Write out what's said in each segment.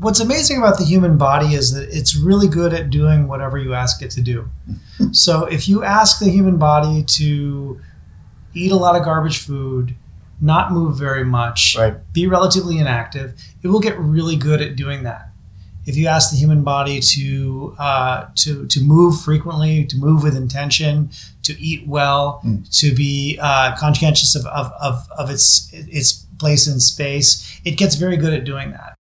what's amazing about the human body is that it's really good at doing whatever you ask it to do. so if you ask the human body to eat a lot of garbage food, not move very much, Right. be relatively inactive, it will get really good at doing that. If you ask the human body to uh, to to move frequently, to move with intention, to eat well, to be uh, conscientious of, of, of, of its its place in space, it gets very good at doing that.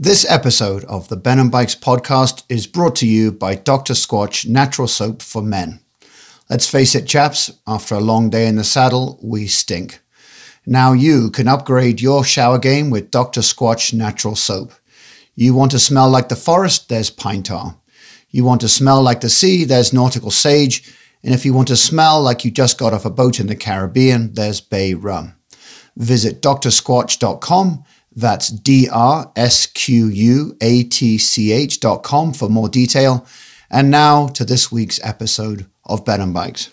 This episode of the Ben and Bikes podcast is brought to you by Dr. Squatch Natural Soap for Men. Let's face it, chaps, after a long day in the saddle, we stink. Now you can upgrade your shower game with Dr. Squatch Natural Soap. You want to smell like the forest? There's pine tar. You want to smell like the sea? There's nautical sage. And if you want to smell like you just got off a boat in the Caribbean, there's bay rum. Visit drsquatch.com. That's drsquatch dot com for more detail. And now to this week's episode of Ben and Bikes.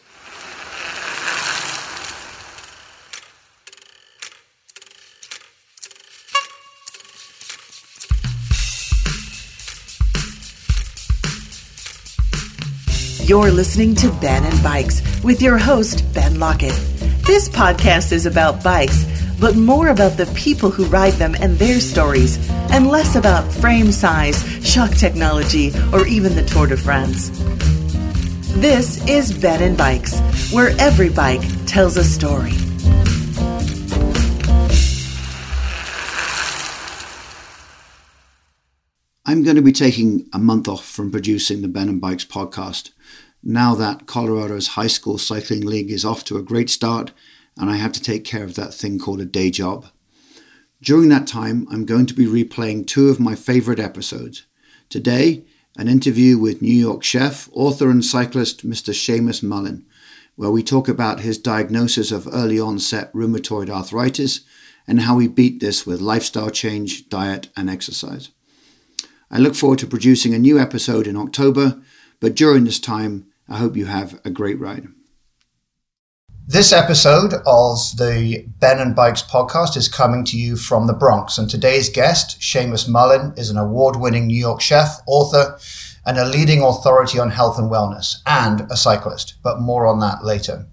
You're listening to Ben and Bikes with your host, Ben Lockett. This podcast is about bikes, but more about the people who ride them and their stories, and less about frame size, shock technology, or even the Tour de France. This is Ben and Bikes, where every bike tells a story. I'm going to be taking a month off from producing the Ben and Bikes podcast now that Colorado's High School Cycling League is off to a great start and I have to take care of that thing called a day job. During that time, I'm going to be replaying two of my favorite episodes. Today, an interview with New York chef, author, and cyclist Mr. Seamus Mullen, where we talk about his diagnosis of early onset rheumatoid arthritis and how he beat this with lifestyle change, diet, and exercise. I look forward to producing a new episode in October, but during this time, I hope you have a great ride. This episode of the Ben and Bikes podcast is coming to you from the Bronx, and today's guest, Seamus Mullen, is an award winning New York chef, author, and a leading authority on health and wellness, and a cyclist, but more on that later.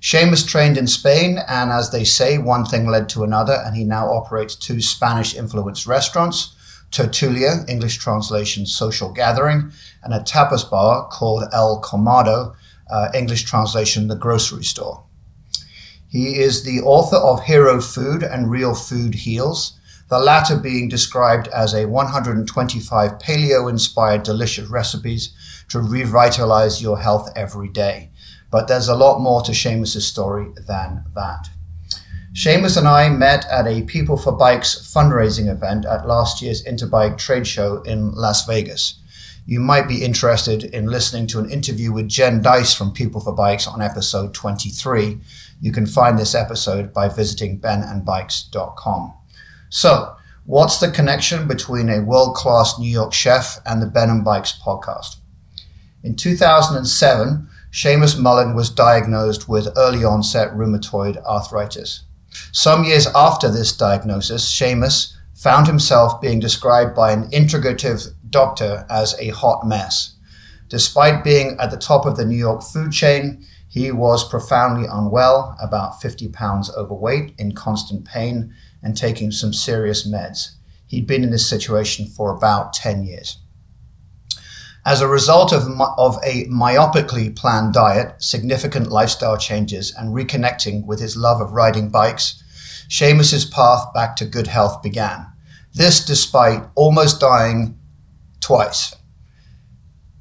Seamus trained in Spain, and as they say, one thing led to another, and he now operates two Spanish influenced restaurants. Tertulia, English translation social gathering, and a tapas bar called El Colmado, uh, English translation the grocery store. He is the author of Hero Food and Real Food Heals, the latter being described as a 125 paleo inspired delicious recipes to revitalize your health every day. But there's a lot more to Seamus' story than that. Seamus and I met at a People for Bikes fundraising event at last year's Interbike trade show in Las Vegas. You might be interested in listening to an interview with Jenn Dice from People for Bikes on episode 23. You can find this episode by visiting benandbikes.com. So, what's the connection between a world class New York chef and the Ben and Bikes podcast? In 2007, Seamus Mullen was diagnosed with early onset rheumatoid arthritis. Some years after this diagnosis, Seamus found himself being described by an integrative doctor as a hot mess. Despite being at the top of the New York food chain, he was profoundly unwell, about 50 pounds overweight, in constant pain, and taking some serious meds. He'd been in this situation for about 10 years. As a result of, of a myopically planned diet, significant lifestyle changes, and reconnecting with his love of riding bikes, Seamus's path back to good health began. This despite almost dying twice.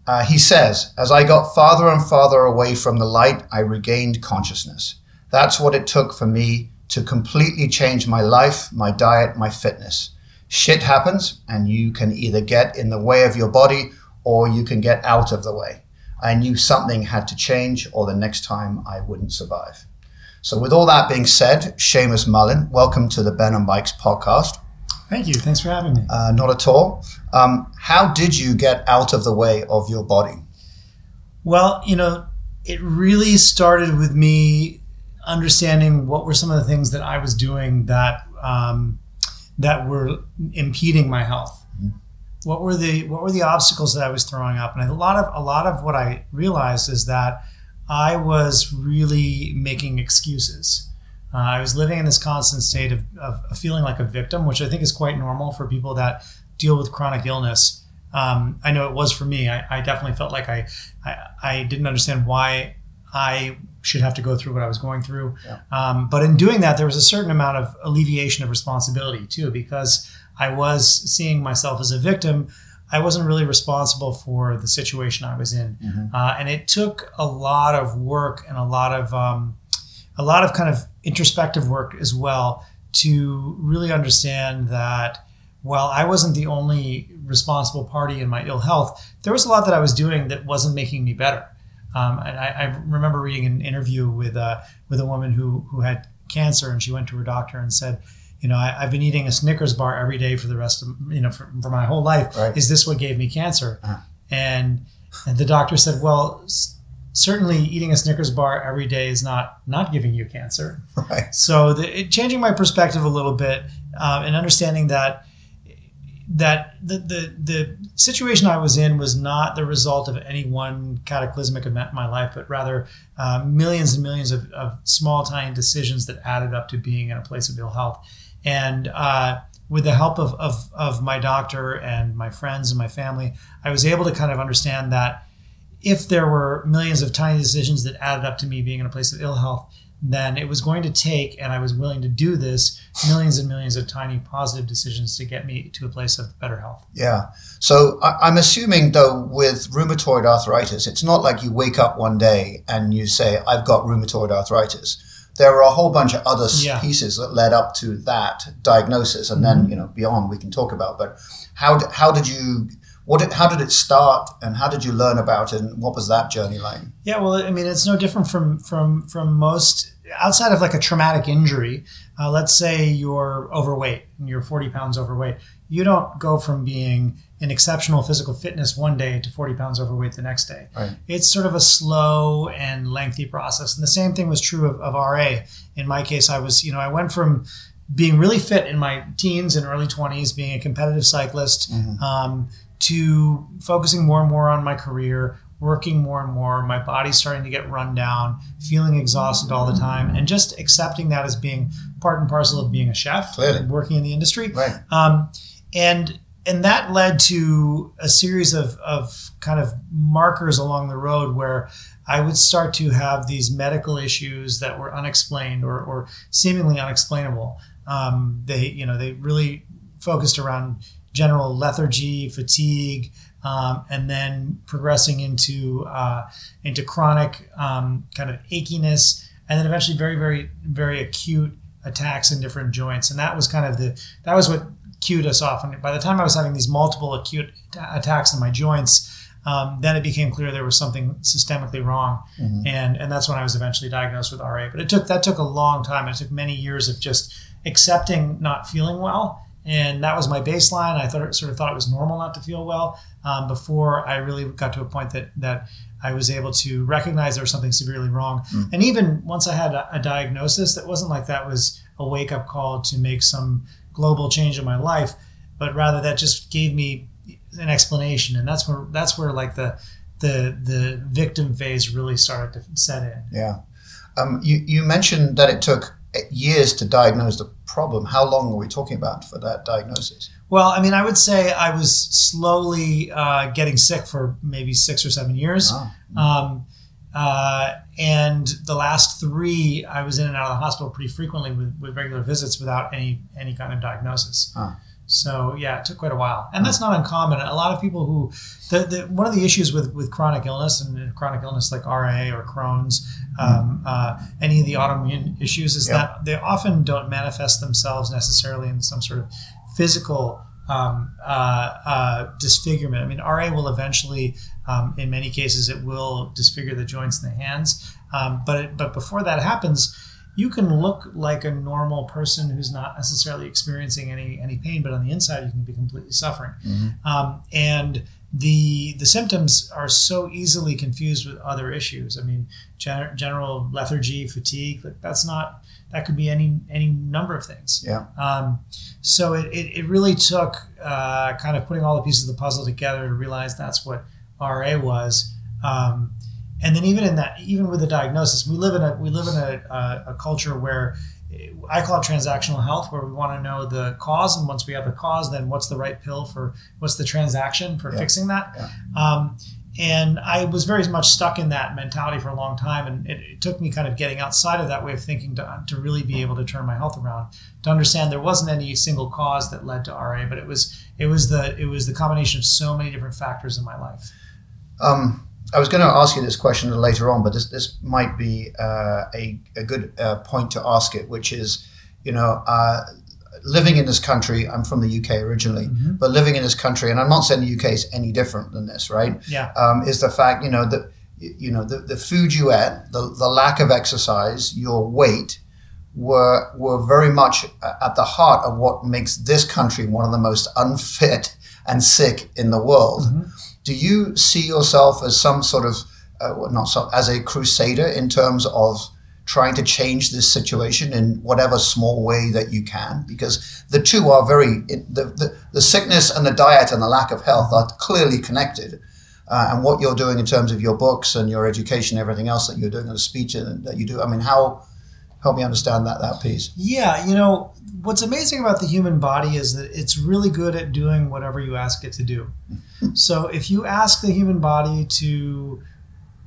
Uh, he says, As I got farther and farther away from the light, I regained consciousness. That's what it took for me to completely change my life, my diet, my fitness. Shit happens, and you can either get in the way of your body or you can get out of the way. I knew something had to change, or the next time I wouldn't survive. So, with all that being said, Seamus Mullen, welcome to the Ben and Bikes podcast. Thank you. Thanks for having me. Uh, not at all. Um, how did you get out of the way of your body? Well, you know, it really started with me understanding what were some of the things that I was doing that um, that were impeding my health. what were the what were the obstacles that I was throwing up? And a lot of a lot of what I realized is that I was really making excuses. Uh, I was living in this constant state of, of, feeling like a victim, which I think is quite normal for people that deal with chronic illness. Um, I know it was for me. I, I definitely felt like I, I, I didn't understand why I should have to go through what I was going through. Yeah. Um, but in doing that, there was a certain amount of alleviation of responsibility too, because I was seeing myself as a victim. I wasn't really responsible for the situation I was in, mm-hmm. uh, and it took a lot of work and a lot of um, a lot of kind of introspective work as well to really understand that while I wasn't the only responsible party in my ill health, there was a lot that I was doing that wasn't making me better. Um, and I, I, remember reading an interview with uh, with a woman who who had cancer, and she went to her doctor and said, you know, I, have been eating a Snickers bar every day for the rest of you know for, for my whole life. Right. Is this what gave me cancer? Uh-huh. And and the doctor said, well, certainly eating a Snickers bar every day is not not giving you cancer. Right. So the, it, changing my perspective a little bit uh, and understanding that that the, the the situation I was in was not the result of any one cataclysmic event in my life, but rather uh, millions and millions of, of, small, tiny decisions that added up to being in a place of ill health. And uh, with the help of, of, of my doctor and my friends and my family, I was able to kind of understand that if there were millions of tiny decisions that added up to me being in a place of ill health, then it was going to take, and I was willing to do this, millions and millions of tiny positive decisions to get me to a place of better health. Yeah. So I'm assuming, though, with rheumatoid arthritis, it's not like you wake up one day and you say, I've got rheumatoid arthritis. There are a whole bunch of other yeah. pieces that led up to that diagnosis, and mm-hmm. then you know beyond we can talk about. But how how did you what did, how did it start and how did you learn about it and what was that journey like yeah well i mean it's no different from from from most outside of like a traumatic injury uh, let's say you're overweight and you're 40 pounds overweight you don't go from being in exceptional physical fitness one day to 40 pounds overweight the next day right. it's sort of a slow and lengthy process and the same thing was true of, of ra in my case i was you know i went from being really fit in my teens and early 20s being a competitive cyclist mm-hmm. um, to focusing more and more on my career, working more and more, my body's starting to get run down, feeling exhausted all the time, and just accepting that as being part and parcel of being a chef, Clearly. working in the industry. Right. Um, and and that led to a series of, of kind of markers along the road where I would start to have these medical issues that were unexplained or, or seemingly unexplainable. Um, they, you know, they really focused around general lethargy, fatigue, um, and then progressing into uh, into chronic um, kind of achiness, and then eventually very, very, very acute attacks in different joints. And that was kind of the that was what cued us off. And by the time I was having these multiple acute attacks in my joints. Um, then it became clear there was something systemically wrong, mm-hmm. and and that's when I was eventually diagnosed with RA. But it took that took a long time. It took many years of just accepting not feeling well and that was my baseline. I thought sort of thought it was normal not to feel well um, before I really got to a point that that I was able to recognize there was something severely wrong. Mm. And even once I had a, a diagnosis, that wasn't like that was a wake up call to make some global change in my life, but rather that just gave me an explanation, and that's where that's where like the the the victim phase really started to set in. Yeah, um, you you mentioned that it took years to diagnose the problem. How long are we talking about for that diagnosis? Well, I mean, I would say I was slowly uh, getting sick for maybe six or seven years. Oh. Um, uh, and the last three, I was in and out of the hospital pretty frequently with, with regular visits without any any kind of diagnosis. Oh. So yeah, it took quite a while, and that's not uncommon. A lot of people who, the, the one of the issues with with chronic illness and chronic illness like RA or Crohn's, um, uh, any of the autoimmune issues, is yep. that they often don't manifest themselves necessarily in some sort of physical um, uh, uh, disfigurement. I mean, RA will eventually, um, in many cases, it will disfigure the joints in the hands, um, but it, but before that happens you can look like a normal person who's not necessarily experiencing any any pain, but on the inside you can be completely suffering. Mm-hmm. Um, and the the symptoms are so easily confused with other issues. I mean, gen- general lethargy, fatigue. Like that's not that could be any any number of things. Yeah. Um, so it, it, it, really took uh, kind of putting all the pieces of the puzzle together to realize that's what RA was. Um, and then even in that, even with the diagnosis, we live in a we live in a, a, a culture where I call it transactional health, where we want to know the cause, and once we have the cause, then what's the right pill for what's the transaction for yeah. fixing that. Yeah. Um, and I was very much stuck in that mentality for a long time, and it, it, took me kind of getting outside of that way of thinking to, to really be able to turn my health around, to understand there wasn't any single cause that led to RA, but it was it was the it was the combination of so many different factors in my life. Um, I was going to ask you this question later on, but this, this might be uh, a, a good uh, point to ask it, which is, you know, uh, living in this country, I'm from the UK originally, mm-hmm. but living in this country, and I'm not saying the UK is any different than this, right? Yeah. Um, is the fact, you know, that, you know, the, the food you ate, the, the lack of exercise, your weight, were were very much at the heart of what makes this country one of the most unfit and sick in the world. Mm-hmm do you see yourself as some sort of uh, not so, as a crusader in terms of trying to change this situation in whatever small way that you can? Because the two are very the, the, the sickness and the diet and the lack of health are clearly connected. Uh, and what you're doing in terms of your books and your education everything else that you're doing and the speech that you do i mean how help me understand that that piece yeah you know what's amazing about the human body is that it's really good at doing whatever you ask it to do. so if you ask the human body to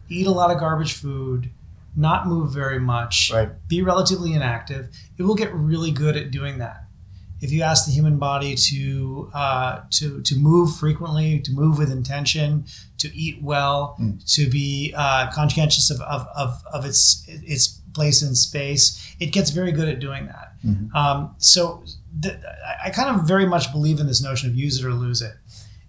eat a lot of garbage food, not move very much, right. be relatively inactive, it will get really good at doing that. If you ask the human body to uh, to to move frequently, to move with intention, to eat well, mm. to be uh, conscientious of, of, of, of its its place in space, it gets very good at doing that. Mm-hmm. Um, so th- I kind of very much believe in this notion of use it or lose it,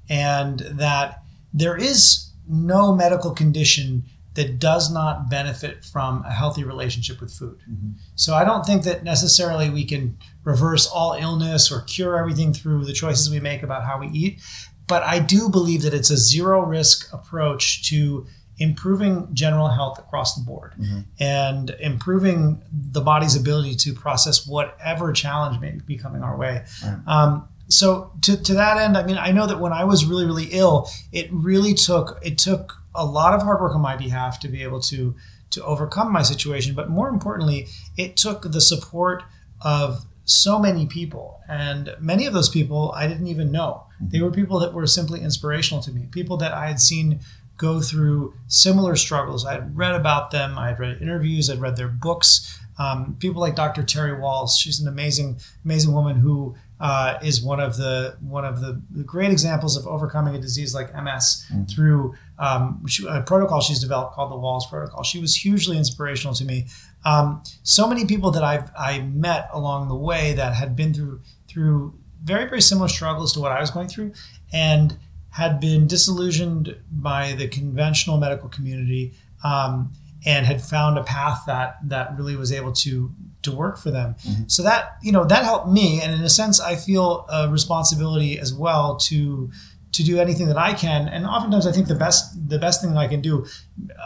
and that there is no medical condition that does not benefit from a healthy relationship with food. Mm-hmm. So I don't think that necessarily we can reverse all illness or cure everything through the choices we make about how we eat. But I do believe that it's a zero risk approach to improving general health across the board mm-hmm. and improving the body's ability to process whatever challenge may be coming our way. Right. Um, so to, to that end, I mean, I know that when I was really, really ill, it really took it took a lot of hard work on my behalf to be able to to overcome my situation. But more importantly, it took the support of so many people, and many of those people I didn't even know. Mm-hmm. They were people that were simply inspirational to me, people that I had seen go through similar struggles. I had read about them, I had read interviews, I'd read their books. Um, people like Dr. Terry Wahls, she's an amazing, amazing woman who uh, is one of the one of the, great examples of overcoming a disease like MS mm-hmm. through um, a protocol she's developed called the Wahls Protocol. She was hugely inspirational to me. Um, so many people that I've I met along the way that had been through through very very similar struggles to what I was going through, and had been disillusioned by the conventional medical community um, and had found a path that that really was able to to work for them. Mm-hmm. So that you know that helped me, and in a sense, I feel a responsibility as well to to do anything that I can. And oftentimes, I think the best the best thing that I can do,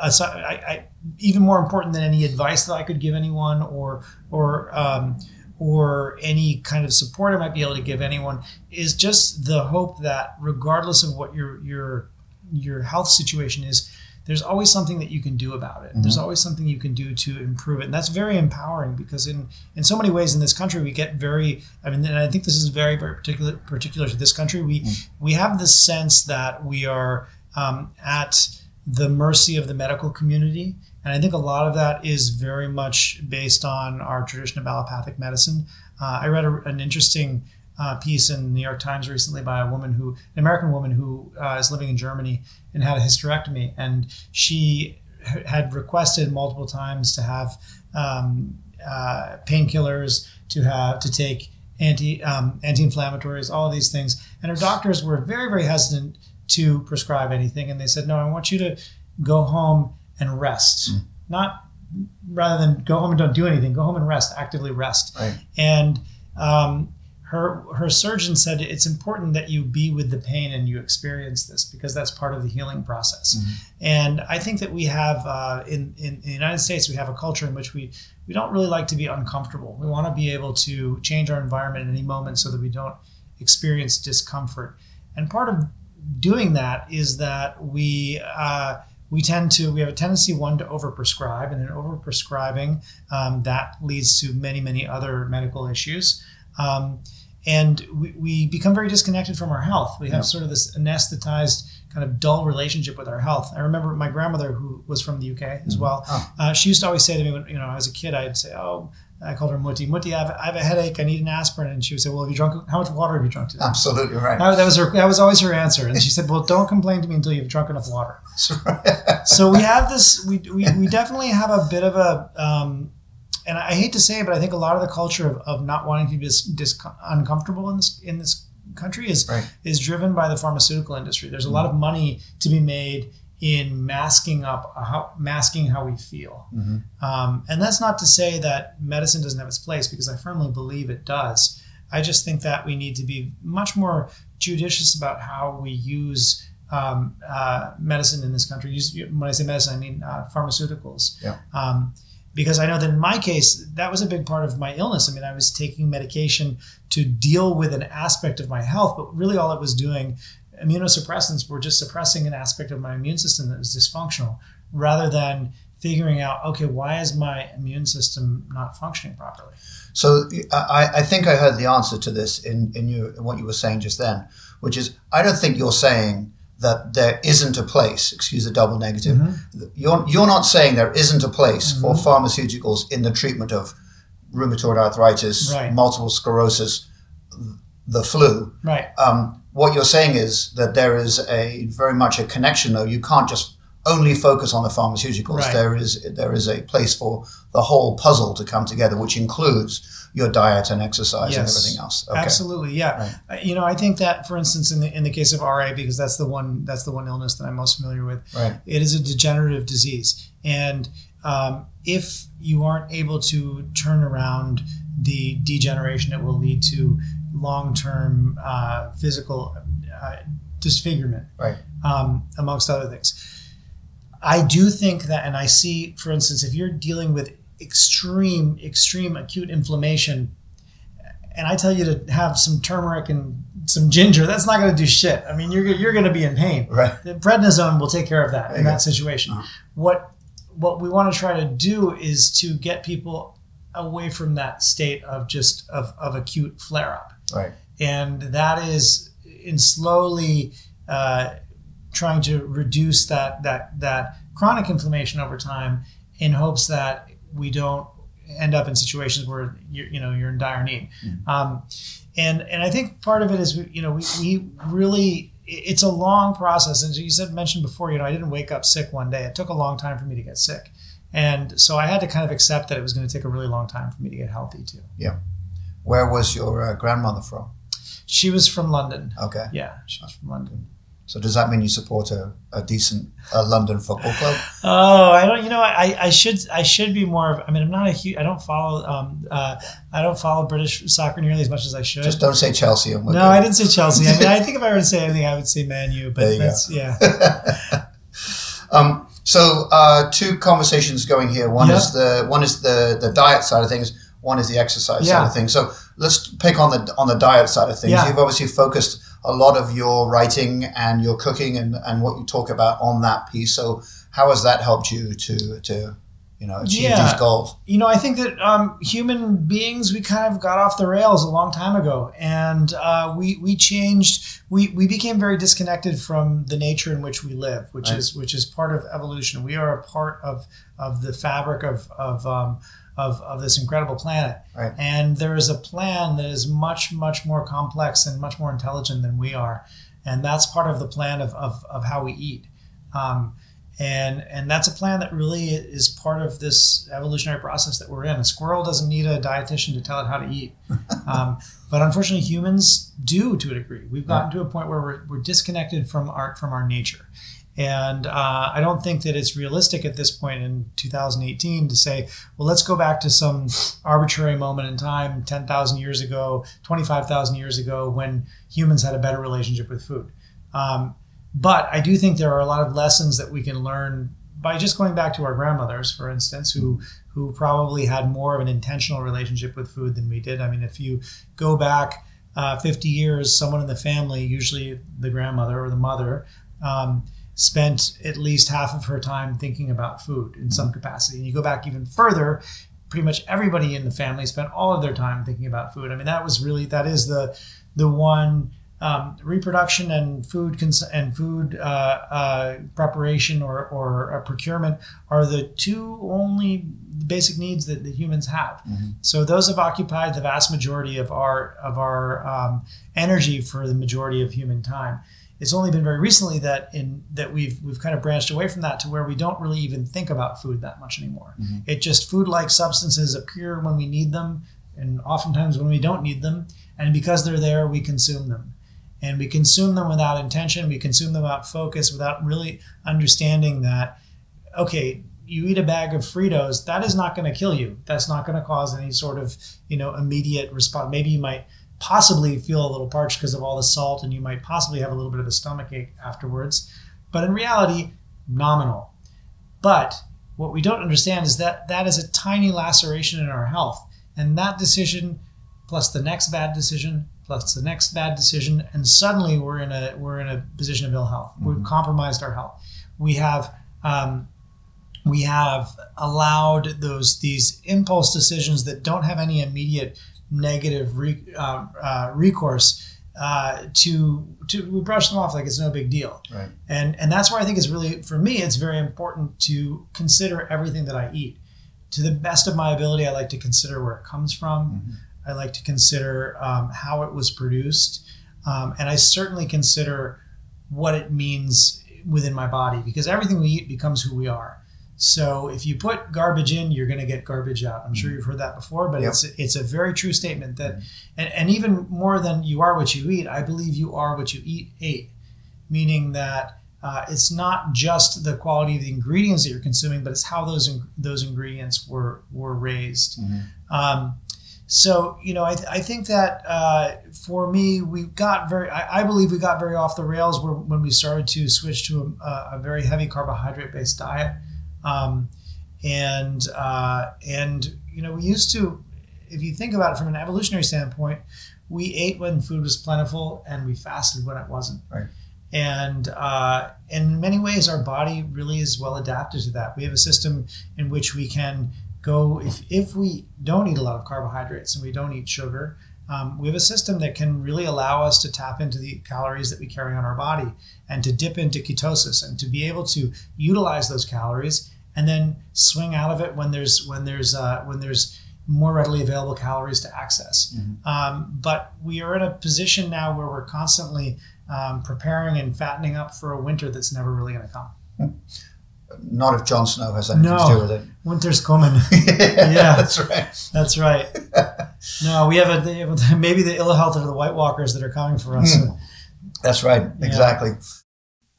I, I, even more important than any advice that I could give anyone or or um, or any kind of support I might be able to give anyone is just the hope that regardless of what your your your health situation is, there's always something that you can do about it. Mm-hmm. There's always something you can do to improve it. And that's very empowering because in in so many ways in this country we get very I mean and I think this is very very particular particular to this country. We mm-hmm. we have this sense that we are um, at the mercy of the medical community and I think a lot of that is very much based on our tradition of allopathic medicine. Uh, I read a, an interesting uh, piece in the New York Times recently by a woman who, an American woman who uh, is living in Germany and had a hysterectomy. And she had requested multiple times to have um, uh, painkillers, to have to take anti um, anti-inflammatories, all of these things. And her doctors were very, very hesitant to prescribe anything. And they said, no, I want you to go home and rest. Mm. Not rather than go home and don't do anything, go home and rest, actively rest. Right. And um, her her surgeon said it's important that you be with the pain and you experience this because that's part of the healing process. Mm-hmm. And I think that we have uh, in, in, in the United States we have a culture in which we we don't really like to be uncomfortable. We want to be able to change our environment at any moment so that we don't experience discomfort. And part of doing that is that we uh, we tend to we have a tendency one to overprescribe, and then overprescribing um, that leads to many many other medical issues. Um, and we, we, become very disconnected from our health. We have yeah. sort of this anesthetized kind of dull relationship with our health. I remember my grandmother, who was from the UK as mm-hmm. well. Oh. Uh, she used to always say to me, when you know, as a kid, I'd say, "Oh, I called her Mutti. Mutti, I have, I have, a headache. I need an aspirin." And she would say, "Well, have you drunk? How much water have you drunk today?" Absolutely right. That, that was her. That was always her answer. And she said, "Well, don't complain to me until you've drunk enough water." so we have this. We, we we definitely have a bit of a. Um, and I hate to say it, but I think a lot of the culture of, of not wanting to be dis, dis, uncomfortable in this in this country is right. is driven by the pharmaceutical industry. There's a lot of money to be made in masking up how masking how we feel, mm-hmm. um, and that's not to say that medicine doesn't have its place because I firmly believe it does. I just think that we need to be much more judicious about how we use um, uh, medicine in this country. Use, when I say medicine, I mean uh, pharmaceuticals. Yeah. Um, because I know that in my case, that was a big part of my illness. I mean, I was taking medication to deal with an aspect of my health, but really all it was doing, immunosuppressants were just suppressing an aspect of my immune system that was dysfunctional rather than figuring out, okay, why is my immune system not functioning properly? So I, I think I heard the answer to this in, in, you, in what you were saying just then, which is I don't think you're saying that there isn't a place, excuse the double negative. Mm-hmm. You're, you're not saying there isn't a place mm-hmm. for pharmaceuticals in the treatment of rheumatoid arthritis, right. multiple sclerosis, the flu. Right. Um, what you're saying is that there is a very much a connection, though. You can't just only focus on the pharmaceuticals. Right. There is there is a place for the whole puzzle to come together, which includes your diet and exercise yes, and everything else. Okay. Absolutely, yeah. Right. You know, I think that, for instance, in the in the case of RA, because that's the one that's the one illness that I'm most familiar with. Right. It is a degenerative disease, and um, if you aren't able to turn around the degeneration, it will lead to long-term uh, physical uh, disfigurement, right? Um, amongst other things. I do think that, and I see, for instance, if you're dealing with extreme, extreme acute inflammation, and I tell you to have some turmeric and some ginger, that's not going to do shit. I mean, you're you're going to be in pain. Right. The prednisone will take care of that in that situation. Uh-huh. What what we want to try to do is to get people away from that state of just of, of acute flare up. Right. And that is in slowly uh, trying to reduce that that that chronic inflammation over time in hopes that we don't end up in situations where you're, you know you're in dire need. Mm-hmm. Um, and and I think part of it is you know we, we really it's a long process. And you said mentioned before, you know, I didn't wake up sick one day. It took a long time for me to get sick, and so I had to kind of accept that it was going to take a really long time for me to get healthy too. Yeah. Where was your uh, grandmother from? She was from London. Okay. Yeah, she was from London. So does that mean you support a, a decent uh, London football club? Oh, I don't. You know, I, I should I should be more. Of, I mean, I'm not a huge. I don't follow. Um, uh, I don't follow British soccer nearly as much as I should. Just don't say Chelsea. no, I didn't say Chelsea. I mean, I think if I were to say anything, I would say Man U. But that's go. yeah. um, so uh, two conversations going here. One yeah. is the one is the the diet side of things. One is the exercise yeah. side of things. So let's pick on the on the diet side of things. Yeah. You've obviously focused a lot of your writing and your cooking and, and what you talk about on that piece. So how has that helped you to to you know achieve yeah. these goals? You know, I think that um, human beings we kind of got off the rails a long time ago, and uh, we we changed. We we became very disconnected from the nature in which we live, which right. is which is part of evolution. We are a part of of the fabric of of um, of, of this incredible planet. Right. And there is a plan that is much, much more complex and much more intelligent than we are. And that's part of the plan of, of, of how we eat. Um, and and that's a plan that really is part of this evolutionary process that we're in. A squirrel doesn't need a dietitian to tell it how to eat, um, but unfortunately, humans do to a degree. We've gotten to a point where we're, we're disconnected from our from our nature, and uh, I don't think that it's realistic at this point in 2018 to say, well, let's go back to some arbitrary moment in time, 10,000 years ago, 25,000 years ago, when humans had a better relationship with food. Um, but I do think there are a lot of lessons that we can learn by just going back to our grandmothers, for instance, who who probably had more of an intentional relationship with food than we did. I mean, if you go back uh, 50 years, someone in the family, usually the grandmother or the mother, um, spent at least half of her time thinking about food in some capacity. And you go back even further, pretty much everybody in the family spent all of their time thinking about food. I mean, that was really that is the the one um, reproduction and food cons- and food uh, uh, preparation or, or uh, procurement are the two only basic needs that, the humans have. Mm-hmm. So those have occupied the vast majority of our of our um, energy for the majority of human time. It's only been very recently that in that we've we've kind of branched away from that to where we don't really even think about food that much anymore. Mm-hmm. It just food like substances appear when we need them, and oftentimes when we don't need them, and because they're there, we consume them and we consume them without intention we consume them without focus without really understanding that okay you eat a bag of fritos that is not going to kill you that's not going to cause any sort of you know immediate response maybe you might possibly feel a little parched because of all the salt and you might possibly have a little bit of a stomach ache afterwards but in reality nominal but what we don't understand is that that is a tiny laceration in our health and that decision plus the next bad decision plus the next bad decision, and suddenly we're in a we're in a position of ill health. Mm-hmm. We've compromised our health. We have um, we have allowed those these impulse decisions that don't have any immediate negative re, uh, uh, recourse uh, to to we brush them off like it's no big deal. Right. And and that's where I think it's really for me it's very important to consider everything that I eat. To the best of my ability, I like to consider where it comes from. Mm-hmm. I like to consider um, how it was produced, um, and I certainly consider what it means within my body because everything we eat becomes who we are. So if you put garbage in, you're going to get garbage out. I'm sure you've heard that before, but yep. it's it's a very true statement that, and, and even more than you are what you eat, I believe you are what you eat ate, meaning that. Uh, it's not just the quality of the ingredients that you're consuming, but it's how those those ingredients were were raised. Mm-hmm. Um, so you know, I, th- I think that uh, for me, we got very. I, I, believe we got very off the rails when we started to switch to a, a very heavy carbohydrate based diet, um, and uh, and you know, we used to. If you think about it from an evolutionary standpoint, we ate when food was plentiful and we fasted when it wasn't. Right. And uh, in many ways, our body really is well adapted to that. We have a system in which we can go if, if we don't eat a lot of carbohydrates and we don't eat sugar um, we have a system that can really allow us to tap into the calories that we carry on our body and to dip into ketosis and to be able to utilize those calories and then swing out of it when there's when there's uh, when there's more readily available calories to access. Mm-hmm. Um, but we are in a position now where we're constantly um, preparing and fattening up for a winter that's never really going to come. Mm-hmm. Not if Jon Snow has anything no, to do with it. Winter's coming. yeah, yeah, that's right. That's right. no, we have a maybe the ill health of the White Walkers that are coming for us. Mm. That's right. Exactly.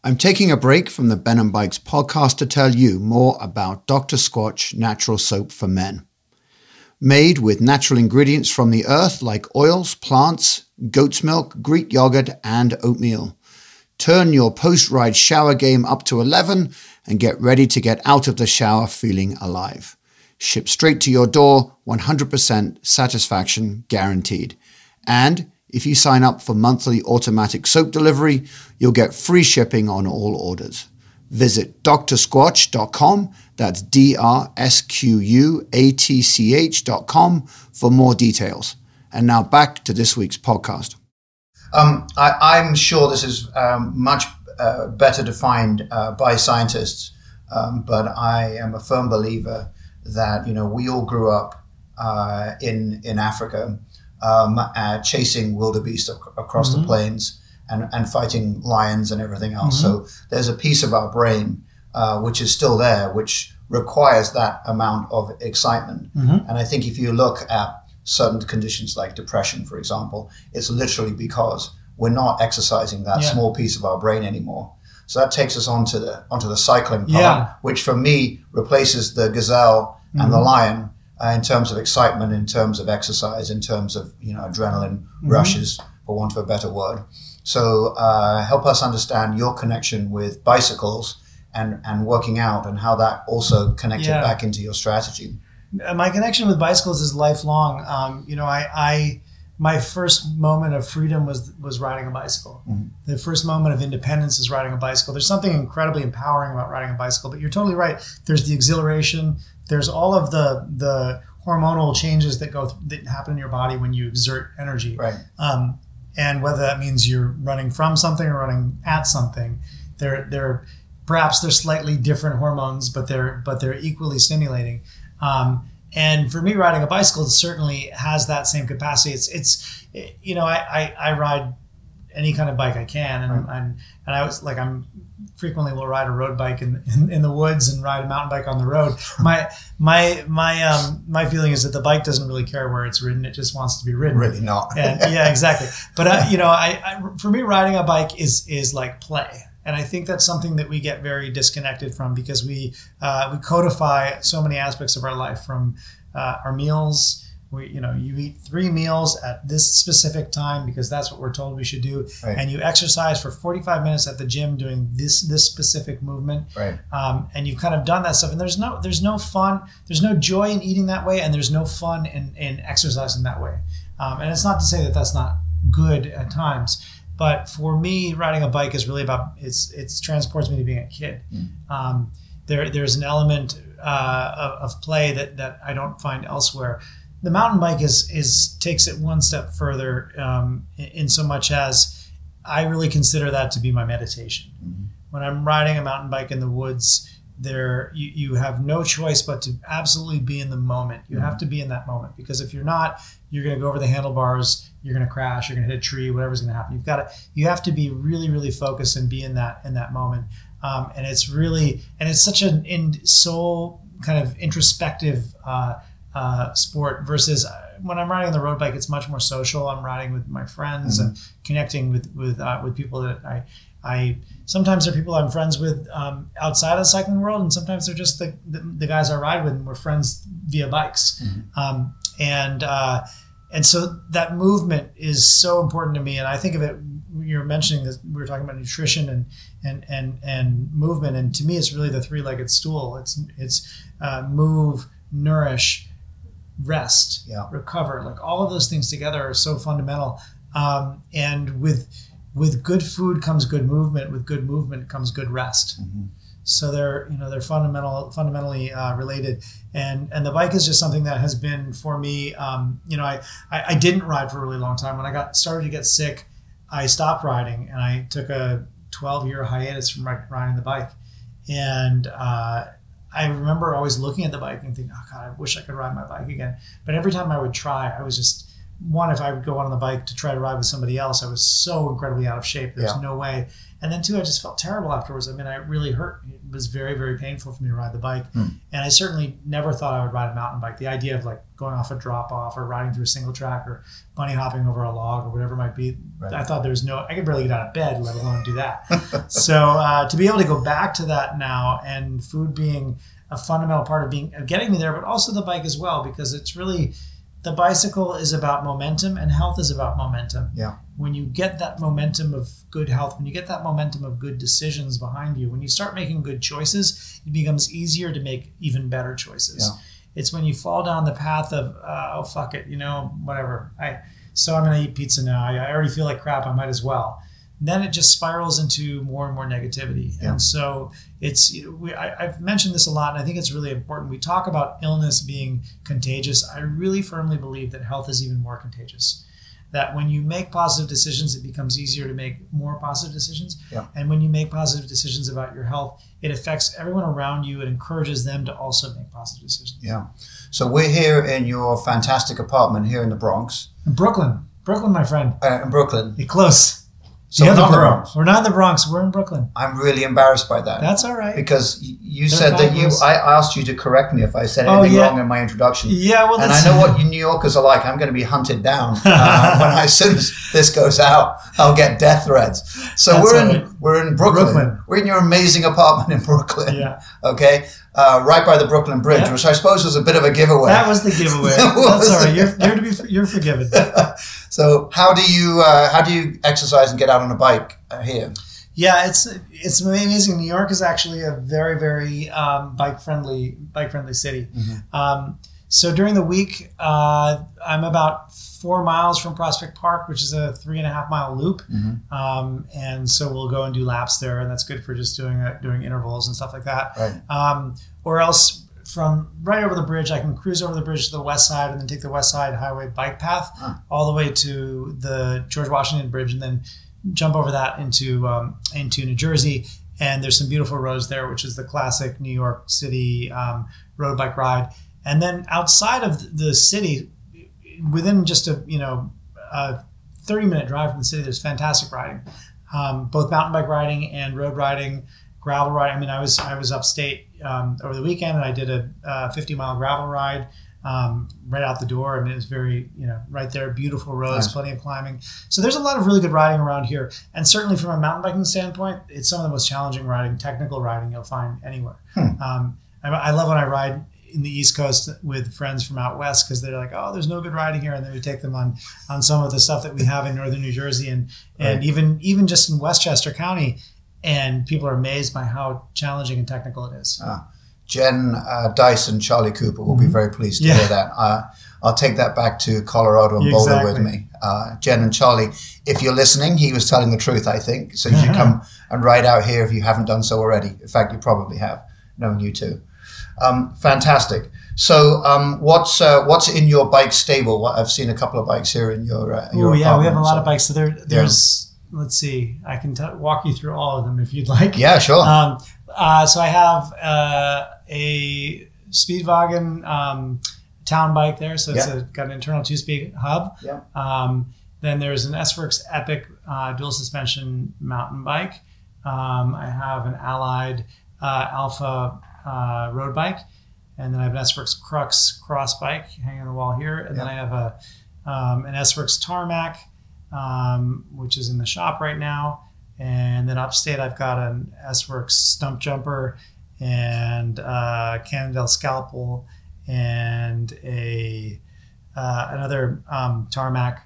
I'm taking a break from the Ben and Bikes podcast to tell you more about Dr. Squatch Natural Soap for Men. Made with natural ingredients from the earth like oils, plants, goat's milk, Greek yogurt, and oatmeal. Turn your post ride shower game up to 11 and get ready to get out of the shower feeling alive. Ship straight to your door, 100% satisfaction guaranteed. And if you sign up for monthly automatic soap delivery, you'll get free shipping on all orders. Visit drsquatch.com, that's D R S Q U A T C H.com for more details. And now back to this week's podcast. Um, I, am sure this is um, much uh, better defined uh, by scientists, um, but I am a firm believer that you know we all grew up uh, in in Africa, um, chasing wildebeest ac- across mm-hmm. the plains and, and fighting lions and everything else. Mm-hmm. So there's a piece of our brain uh, which is still there, which requires that amount of excitement. Mm-hmm. And I think if you look at certain conditions like depression, for example, it's literally because we're not exercising that yeah. small piece of our brain anymore. So that takes us onto the onto the cycling part, yeah. which for me replaces the gazelle and mm-hmm. the lion uh, in terms of excitement, in terms of exercise, in terms of you know adrenaline mm-hmm. rushes, for want of a better word. So uh, help us understand your connection with bicycles and and working out, and how that also connected yeah. back into your strategy. My connection with bicycles is lifelong. Um, you know, I, I my first moment of freedom was was riding a bicycle. Mm-hmm. The first moment of independence is riding a bicycle. There's something incredibly empowering about riding a bicycle. But you're totally right. There's the exhilaration. There's all of the the hormonal changes that go that happen in your body when you exert energy. Right. Um, and whether that means you're running from something or running at something, they're they're perhaps they're slightly different hormones, but they're but they're equally stimulating. Um, and for me, riding a bicycle certainly has that same capacity. It's, it's, you know, I, I, I ride any kind of bike I can, and right. and, and I was like, I'm frequently will ride a road bike in, in, in, the woods and ride a mountain bike on the road. My my my um my feeling is that the bike doesn't really care where it's ridden; it just wants to be ridden. Really not. and, yeah, exactly. But uh, you know, I, I for me, riding a bike is is like play. And I think that's something that we get very disconnected from because we uh, we codify so many aspects of our life from uh, our meals. We, you know, you eat three meals at this specific time because that's what we're told we should do, right. and you exercise for 45 minutes at the gym doing this this specific movement. Right. Um, and you've kind of done that stuff, and there's no there's no fun, there's no joy in eating that way, and there's no fun in in exercising that way. Um, and it's not to say that that's not good at times but for me, riding a bike is really about it's it transports me to being a kid. Mm. Um, there there's an element uh, of, of, play that that I don't find elsewhere. The mountain bike is is takes it one step further um, in, in, so much as I really consider that to be my meditation. Mm-hmm. When I'm riding a mountain bike in the woods, there you, you have no choice but to absolutely be in the moment. You mm-hmm. have to be in that moment because if you're not, you're going to go over the handlebars you're going to crash you're going to hit a tree whatever's going to happen you've got to you have to be really really focused and be in that in that moment um, and it's really and it's such an in so kind of introspective uh, uh, sport versus uh, when I'm riding on the road bike, it's much more social. I'm riding with my friends mm-hmm. and connecting with with uh, with people that I I sometimes they're people I'm friends with um, outside of the cycling world, and sometimes they're just the, the, the, guys I ride with, and we're friends via bikes. Mm-hmm. Um, and uh, and so that movement is so important to me and i think of it you're mentioning that we were talking about nutrition and and and and movement and to me it's really the three-legged stool it's it's uh, move nourish rest yeah. recover like all of those things together are so fundamental um, and with with good food comes good movement with good movement comes good rest mm-hmm. So they're you know they're fundamental fundamentally uh, related, and and the bike is just something that has been for me. Um, you know, I, I, I didn't ride for a really long time. When I got started to get sick, I stopped riding and I took a 12 year hiatus from riding the bike, and. Uh, I remember always looking at the bike and thinking, "Oh God, I wish I could ride my bike again." But every time I would try, I was just one. If I would go on the bike to try to ride with somebody else, I was so incredibly out of shape. There's yeah. no way. And then two, I just felt terrible afterwards. I mean, I really hurt. It was very, very painful for me to ride the bike. Hmm. And I certainly never thought I would ride a mountain bike. The idea of like going off a drop off or riding through a single track or bunny hopping over a log or whatever it might be, right. I thought there was no, I could barely get out of bed, let alone do that. so uh, to be able to go back to that now and food being a fundamental part of being, of getting me there, but also the bike as well, because it's really, the bicycle is about momentum and health is about momentum. Yeah. When you get that momentum of good health, when you get that momentum of good decisions behind you, when you start making good choices, it becomes easier to make even better choices. Yeah. It's when you fall down the path of uh, oh fuck it, you know, whatever. I so I'm gonna eat pizza now. I, I already feel like crap. I might as well then it just spirals into more and more negativity. Yeah. And so it's, we, I, have mentioned this a lot, and I think it's really important. We talk about illness being contagious. I really firmly believe that health is even more contagious. That when you make positive decisions, it becomes easier to make more positive decisions. Yeah. And when you make positive decisions about your health, it affects everyone around you. It encourages them to also make positive decisions. Yeah. So we're here in your fantastic apartment here in the Bronx. In Brooklyn. Brooklyn, my friend. Uh, in Brooklyn. You're close So the other Bronx. We're not in the Bronx. We're in Brooklyn. I'm really embarrassed by that. That's all right. Because you They're said that you. I asked you to correct me if I said oh, anything oh, yeah. wrong in my introduction. Yeah, well, and I know what you New Yorkers are like. I'm going to be hunted down uh, when I, as soon as this goes out. I'll get death threats. So That's we're in right. we're in Brooklyn. Brooklyn. We're in your amazing apartment in Brooklyn. Yeah. Okay. Uh, right by the Brooklyn Bridge, yeah. which I suppose was a bit of a giveaway. That was the giveaway. That's all right. You're, you're to be you're forgiven. so how do you uh, how do you exercise and get out on a bike uh, here? Yeah, it's it's amazing. New York is actually a very very um, bike friendly bike friendly city. Mm-hmm. Um, so during the week, uh, I'm about four miles from Prospect Park, which is a three and a half mile loop. Mm-hmm. Um, and so we'll go and do laps there, and that's good for just doing uh, doing intervals and stuff like that. Right. Um, or else from right over the bridge, I can cruise over the bridge to the west side and then take the west side highway bike path huh. all the way to the George Washington Bridge, and then jump over that into um, into New Jersey. And there's some beautiful roads there, which is the classic New York City um, road bike ride. And then outside of the city, within just a you know a 30 minute drive from the city, there's fantastic riding, um, both mountain bike riding and road riding, gravel riding. I mean, I was I was upstate um, over the weekend and I did a, a 50 mile gravel ride. Um, right out the door. I mean, it's very, you know, right there, beautiful roads, nice. plenty of climbing. So there's a lot of really good riding around here. And certainly from a mountain biking standpoint, it's some of the most challenging riding, technical riding you'll find anywhere. Hmm. Um, I, I, love when I ride in the East Coast with friends from out west because they're like, oh, there's no good riding here, and then we take them on on some of the stuff that we have in northern New Jersey and and right. even even just in Westchester County, and people are amazed by how challenging and technical it is. Ah. Jenn uh, Dice and, Charlie Cooper will mm-hmm. be very pleased to yeah. hear that. Uh, I'll take that back to Colorado and exactly. Boulder with me. Uh, Jenn and Charlie, if you're listening, he was telling the truth, I think. So you should come and ride out here if you haven't done so already. In fact, you probably have, knowing you too. Um, fantastic. So, um, what's uh, what's in your bike stable? I've seen a couple of bikes here in your. Uh, oh yeah, we have a lot so. of bikes. So there, there's yeah. let's see, I can t- walk you through all of them if you'd like. Yeah, sure. Um, uh, so I have uh, a Speedwagon um, town bike there, so it's yeah. a, got an internal two-speed hub. Yeah. Um, then there's an S-Works Epic uh, dual suspension mountain bike. Um, I have an Allied uh, Alfa uh, road bike, and then I have an S-Works Crux cross bike hanging on the wall here, and then I have a um, an S-Works Tarmac, um, which is in the shop right now, and then upstate I've got an S-Works Stumpjumper and uh, Cannondale Scalpel and a uh, another um, Tarmac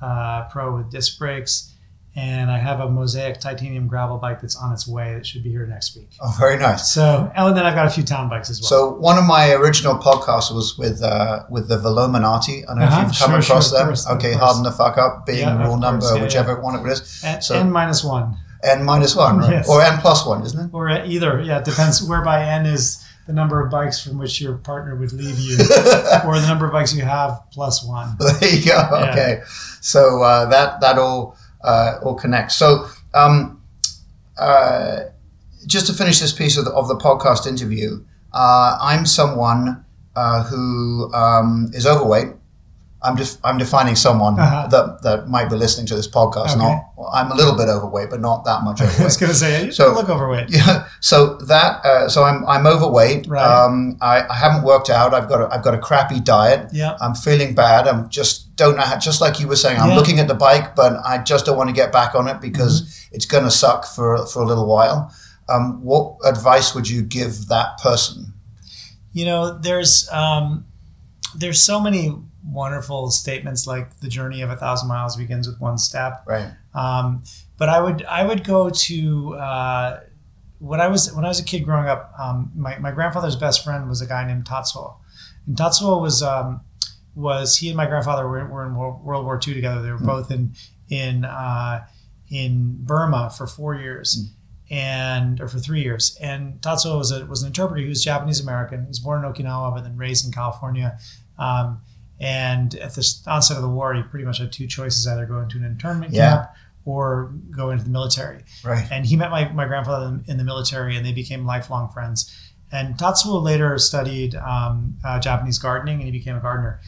uh, Pro with disc brakes and I have a Mosaic titanium gravel bike that's on its way that should be here next week. Oh, very nice. So, and then I've got a few town bikes as well. So, one of my original podcasts was with uh, with the Velominati. I don't know uh-huh, if you've come sure, across sure, them. Course, okay, harden the fuck up, being yeah, rule number, yeah, whichever yeah. one it is. N, so, N minus one. N minus one, right? Yes. Or N plus one, isn't it? Or either, yeah, it depends whereby N is the number of bikes from which your partner would leave you, or the number of bikes you have plus one. There you go. Okay, so uh, that that all uh, all connect. So, um, uh, just to finish this piece of the, of the podcast interview, uh, I'm someone uh, who um, is overweight. I'm def- I'm defining someone uh-huh. that, that might be listening to this podcast. Okay. Not well, I'm a little bit overweight, but not that much overweight. I was going to say you so, look overweight. Yeah. So that uh, so I'm I'm overweight. Right. Um, I, I haven't worked out. I've got a, I've got a crappy diet. Yeah. I'm feeling bad. I'm just don't know. How, just like you were saying, I'm yeah. looking at the bike, but I just don't want to get back on it because mm-hmm. it's going to suck for for a little while. Um, what advice would you give that person? You know, there's um, there's so many wonderful statements like the journey of a thousand miles begins with one step. Right. Um, but I would I would go to uh, when I was when I was a kid growing up. Um, my, my grandfather's best friend was a guy named Tatsuo, and Tatsuo was um, was he and my grandfather were, were in World, War II together. They were mm. both in in uh, in Burma for four years. Mm. And or for three years, and Tatsuo was a, was an interpreter. He was Japanese American. He was born in Okinawa, but then raised in California. Um, and at the onset of the war, you pretty much had two choices: either go into an internment yeah. camp or go into the military. Right. And he met my, my grandfather in the military, and they became lifelong friends. And Tatsuo later studied um, uh, Japanese gardening, and he became a gardener.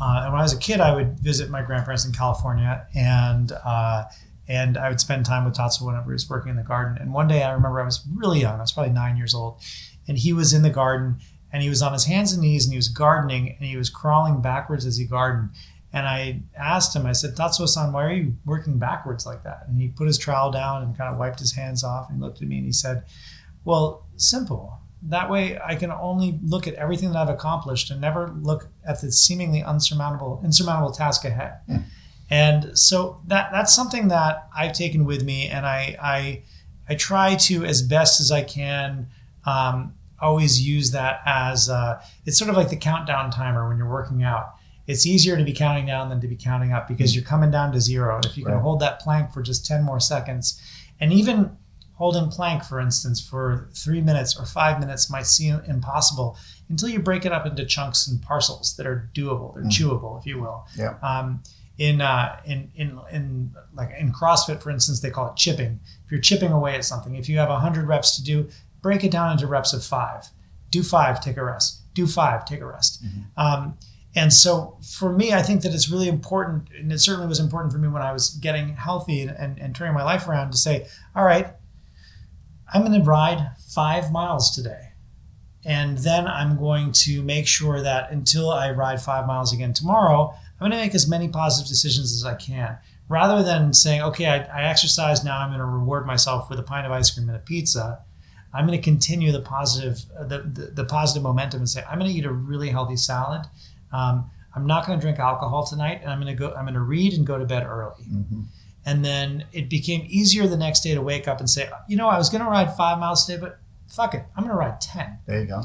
Uh, and when I was a kid, I would visit my grandparents in California, and uh, and I would spend time with Tatsuo whenever he was working in the garden. And one day I remember I was really young, I was probably nine years old, and he was in the garden and he was on his hands and knees and he was gardening and he was crawling backwards as he gardened. And I asked him, I said, Tatsuo-san, why are you working backwards like that? And he put his trowel down and kind of wiped his hands off and he looked at me and he said, well, simple. That way I can only look at everything that I've accomplished and never look at the seemingly unsurmountable, insurmountable task ahead. Yeah. And so that that's something that I've taken with me and I, I, I try to, as best as I can, um, always use that as uh, it's sort of like the countdown timer when you're working out. It's easier to be counting down than to be counting up because mm. you're coming down to zero. If you can right. hold that plank for just 10 more seconds, and even holding plank, for instance, for three minutes or five minutes might seem impossible until you break it up into chunks and parcels that are doable, they're mm. chewable, if you will. Yeah. Um, in, uh, in in in like in CrossFit, for instance, they call it chipping. If you're chipping away at something, if you have hundred reps to do, break it down into reps of five. Do five, take a rest. Do five, take a rest. Mm-hmm. Um, and so for me, I think that it's really important, and it certainly was important for me when I was getting healthy and, and, and turning my life around to say, all right, I'm going to ride five miles today. And then I'm going to make sure that until I ride five miles again tomorrow, I'm going to make as many positive decisions as I can. Rather than saying, okay, I, I exercise now, I'm going to reward myself with a pint of ice cream and a pizza I'm going to continue the positive, uh, the, the, the, positive momentum and say, I'm going to eat a really healthy salad. Um, I'm not going to drink alcohol tonight, and I'm going to go. I'm going to read and go to bed early. Mm-hmm. And then it became easier the next day to wake up and say, you know, I was going to ride five miles today, but fuck it, I'm going to ride ten. There you go.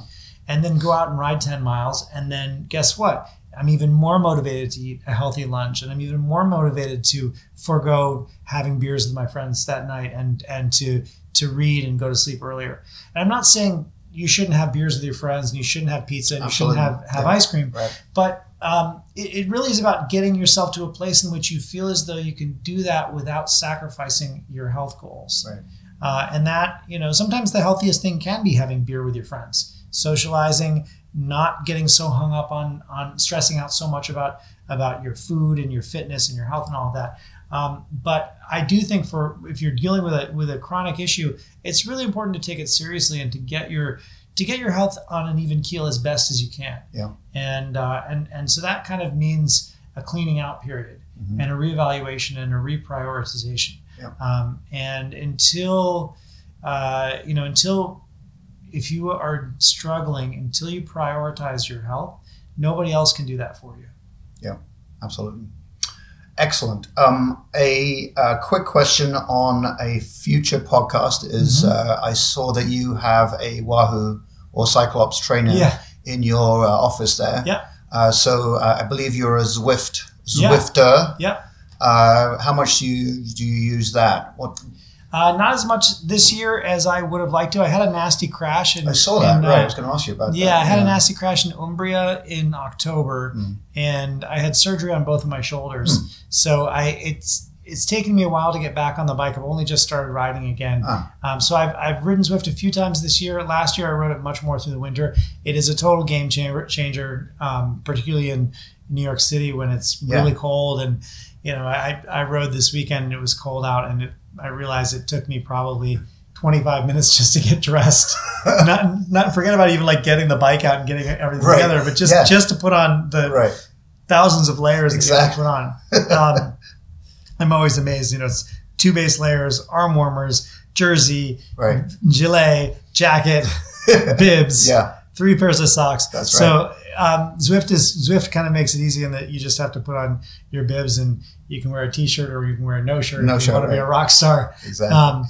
And then go out and ride ten miles, and then guess what? I'm even more motivated to eat a healthy lunch, and I'm even more motivated to forego having beers with my friends that night and and to to read and go to sleep earlier. And I'm not saying you shouldn't have beers with your friends and you shouldn't have pizza and Absolutely. you shouldn't have, have yeah. ice cream. Right. But um, it, it, really is about getting yourself to a place in which you feel as though you can do that without sacrificing your health goals. Right. Uh, and that, you know, sometimes the healthiest thing can be having beer with your friends, socializing, not getting so hung up on on stressing out so much about about your food and your fitness and your health and all of that. Um, but I do think for if you're dealing with a with a chronic issue, it's really important to take it seriously and to get your to get your health on an even keel as best as you can. Yeah. And uh, and and so that kind of means a cleaning out period mm-hmm. and a reevaluation and a reprioritization. Yeah. Um, and until uh, you know until if you are struggling until you prioritize your health, nobody else can do that for you. Yeah, absolutely. Excellent. Um, a, a, quick question on a future podcast is mm-hmm. uh, I saw that you have a Wahoo or CycleOps trainer yeah. in your uh, office there. Yeah. Uh, so uh, I believe you're a Zwift Zwifter. Yeah. yeah. Uh, how much do you, do you use that? What uh, not as much this year as I would have liked to. I had a nasty crash. In, I saw that. In, right, I was going to ask you about yeah, that. I had yeah. a nasty crash in Umbria in October, mm. and I had surgery on both of my shoulders. Mm. So I it's it's taken me a while to get back on the bike. I've only just started riding again. Ah. Um, so I've, I've ridden Zwift a few times this year. Last year I rode it much more through the winter. It is a total game changer, changer um, particularly in New York City when it's really yeah. cold. And you know, I, I rode this weekend and it was cold out, and it I realized it took me probably 25 minutes just to get dressed. not not forget about even like getting the bike out and getting everything right. together, but just yeah. just to put on the right. thousands of layers exactly. that you put on. Um, I'm always amazed. You know, it's two base layers, arm warmers, jersey, right. gilet, jacket, bibs, yeah. three pairs of socks. That's right. So um, Zwift is Zwift kind of makes it easy in that you just have to put on your bibs and you can wear a t-shirt or you can wear a no shirt. No if you want to right. be a rock star. Exactly. Um,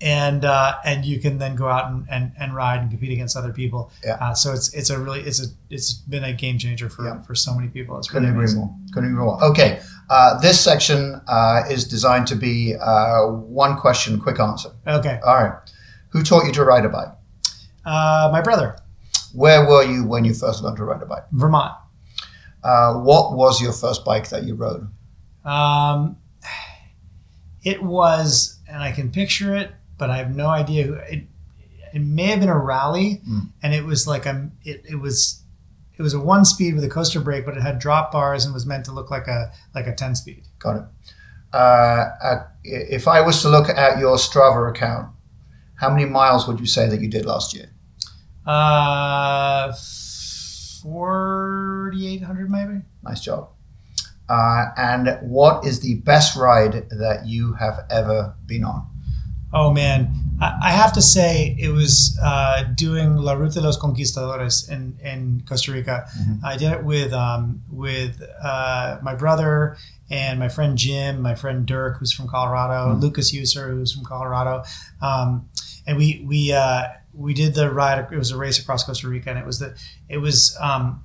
and uh, and you can then go out and, and, and ride and compete against other people. Yeah. Uh, so it's it's a really it's a it's been a game changer for, yeah. for so many people. It's couldn't agree more. Couldn't agree more. Okay, uh, this section uh, is designed to be uh, one question, quick answer. Okay. All right. Who taught you to ride a bike? Uh, my brother. Where were you when you first learned to ride a bike? Vermont. what was your first bike that you rode? Um, it was, and I can picture it, but I have no idea who it. It may have been a Raleigh, mm. and it was like a. It, it was, it was a one speed with a coaster brake, but it had drop bars and was meant to look like a like a ten speed. Got it. uh, at, if I was to look at your Strava account, how many miles would you say that you did last year? Uh, 4,800 maybe. Nice job. Uh, and what is the best ride that you have ever been on? Oh man, I have to say it was uh, doing La Ruta de los Conquistadores in, in Costa Rica. Mm-hmm. I did it with um, with uh, my brother and my friend Jim, my friend Dirk, who's from Colorado, mm-hmm. Lucas User, who's from Colorado, um, and we we uh, we did the ride. It was a race across Costa Rica, and it was the it was um,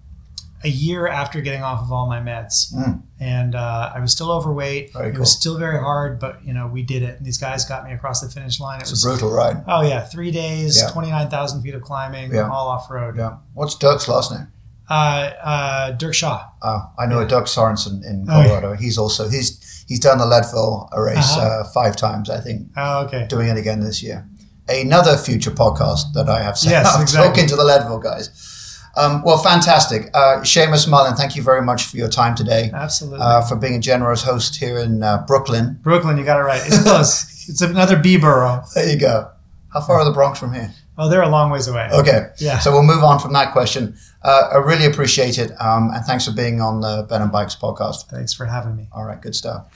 a year after getting off of all my meds, mm. and uh, I was still overweight. Very it cool. was still very hard, but you know we did it. And these guys got me across the finish line. It it's was a brutal ride. Oh yeah, three days, yeah. twenty nine thousand feet of climbing, yeah. all off road. Yeah. What's Dirk's last name? Uh, uh, Dirk Shaw. Oh, I know yeah. Dirk Sorensen in Colorado. Oh. He's also he's he's done the Leadville race uh-huh. uh, five times, I think. Oh, okay. Doing it again this year. Another future podcast that I have set yes, up exactly. talking to the Leadville guys. Um, well, fantastic. Uh, Seamus Mullen, thank you very much for your time today. Absolutely. Uh, for being a generous host here in uh, Brooklyn. Brooklyn, you got it right. It's close. it's another B borough. There you go. How far are the Bronx from here? Oh, they're a long ways away. Okay. Yeah. So we'll move on from that question. Uh, I really appreciate it. Um, and thanks for being on the Ben and Bikes podcast. Thanks for having me. All right. Good stuff.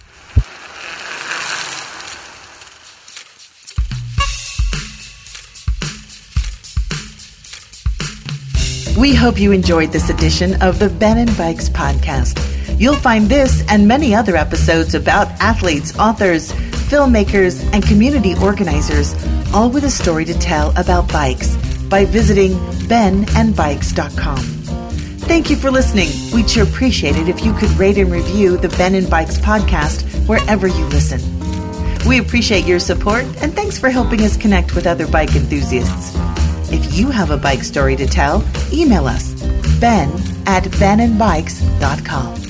We hope you enjoyed this edition of the Ben and Bikes podcast. You'll find this and many other episodes about athletes, authors, filmmakers, and community organizers, all with a story to tell about bikes by visiting benandbikes.com. Thank you for listening. We'd sure appreciate it if you could rate and review the Ben and Bikes podcast wherever you listen. We appreciate your support and thanks for helping us connect with other bike enthusiasts. If you have a bike story to tell, email us ben at benandbikes.com.